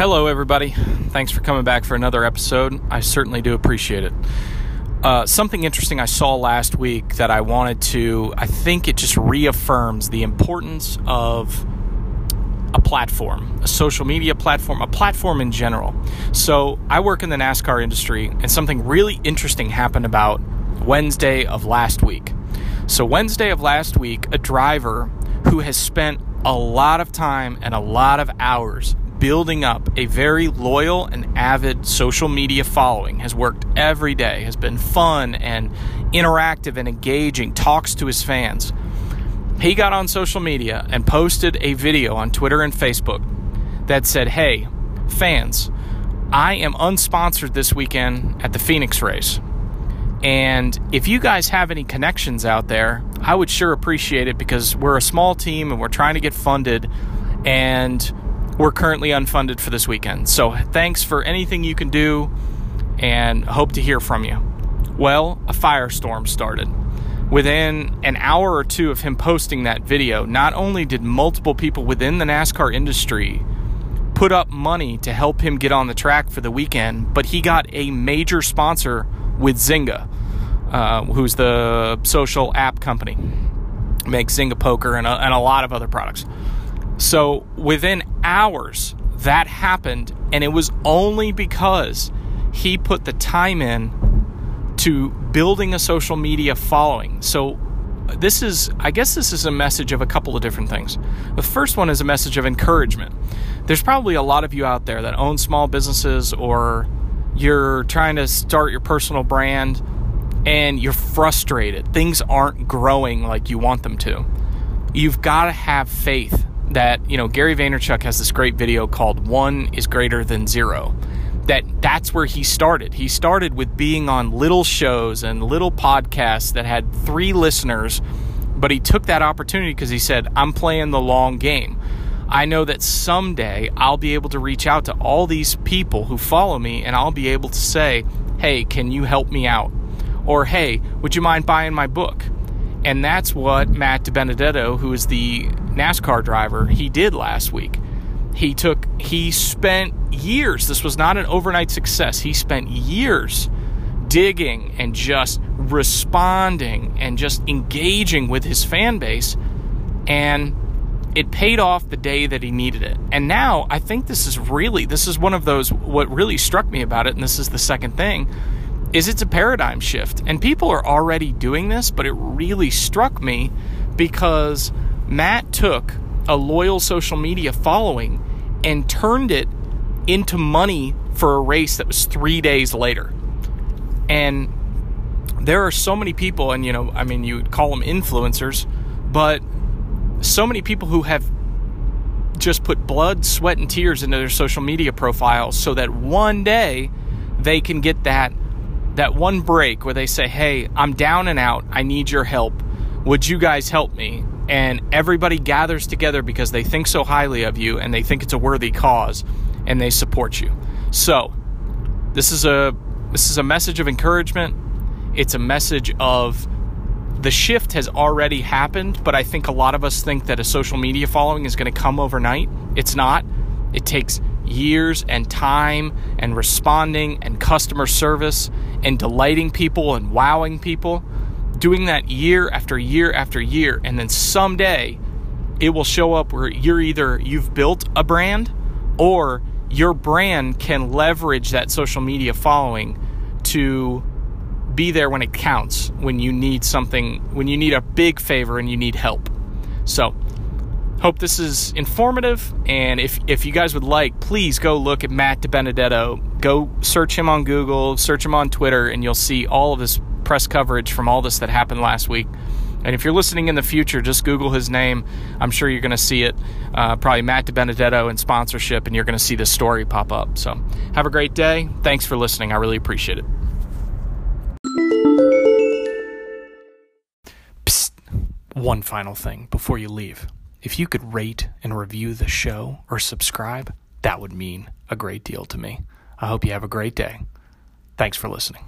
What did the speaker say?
Hello, everybody. Thanks for coming back for another episode. I certainly do appreciate it. Uh, something interesting I saw last week that I wanted to, I think it just reaffirms the importance of a platform, a social media platform, a platform in general. So, I work in the NASCAR industry, and something really interesting happened about Wednesday of last week. So, Wednesday of last week, a driver who has spent a lot of time and a lot of hours building up a very loyal and avid social media following, has worked every day, has been fun and interactive and engaging, talks to his fans. He got on social media and posted a video on Twitter and Facebook that said, Hey, fans, I am unsponsored this weekend at the Phoenix race. And if you guys have any connections out there, I would sure appreciate it because we're a small team and we're trying to get funded. And we're currently unfunded for this weekend. So thanks for anything you can do and hope to hear from you. Well, a firestorm started. Within an hour or two of him posting that video, not only did multiple people within the NASCAR industry put up money to help him get on the track for the weekend, but he got a major sponsor with Zynga, uh, who's the social app company, makes Zynga Poker and a, and a lot of other products. So within hours, that happened, and it was only because he put the time in to building a social media following. So uh, this is I guess this is a message of a couple of different things. The first one is a message of encouragement. There's probably a lot of you out there that own small businesses or you're trying to start your personal brand and you're frustrated. Things aren't growing like you want them to. You've got to have faith that you know Gary Vaynerchuk has this great video called "One is Greater Than Zero." That that's where he started. He started with being on little shows and little podcasts that had three listeners, but he took that opportunity because he said, "I'm playing the long game." I know that someday I'll be able to reach out to all these people who follow me and I'll be able to say, hey, can you help me out? Or hey, would you mind buying my book? And that's what Matt DiBenedetto, who is the NASCAR driver, he did last week. He took he spent years. This was not an overnight success. He spent years digging and just responding and just engaging with his fan base and it paid off the day that he needed it. And now I think this is really this is one of those what really struck me about it and this is the second thing is it's a paradigm shift. And people are already doing this, but it really struck me because Matt took a loyal social media following and turned it into money for a race that was three days later. And there are so many people, and you know, I mean, you would call them influencers, but so many people who have just put blood, sweat, and tears into their social media profiles so that one day they can get that that one break where they say, Hey, I'm down and out. I need your help. Would you guys help me? And everybody gathers together because they think so highly of you and they think it's a worthy cause and they support you. So, this is a this is a message of encouragement. It's a message of the shift has already happened, but I think a lot of us think that a social media following is going to come overnight. It's not. It takes years and time and responding and customer service and delighting people and wowing people, doing that year after year after year, and then someday it will show up where you're either you've built a brand or your brand can leverage that social media following to be there when it counts when you need something when you need a big favor and you need help. So Hope this is informative, and if, if you guys would like, please go look at Matt DiBenedetto. Go search him on Google, search him on Twitter, and you'll see all of his press coverage from all this that happened last week. And if you're listening in the future, just Google his name. I'm sure you're going to see it. Uh, probably Matt DiBenedetto and sponsorship, and you're going to see this story pop up. So have a great day. Thanks for listening. I really appreciate it. Psst. One final thing before you leave. If you could rate and review the show or subscribe, that would mean a great deal to me. I hope you have a great day. Thanks for listening.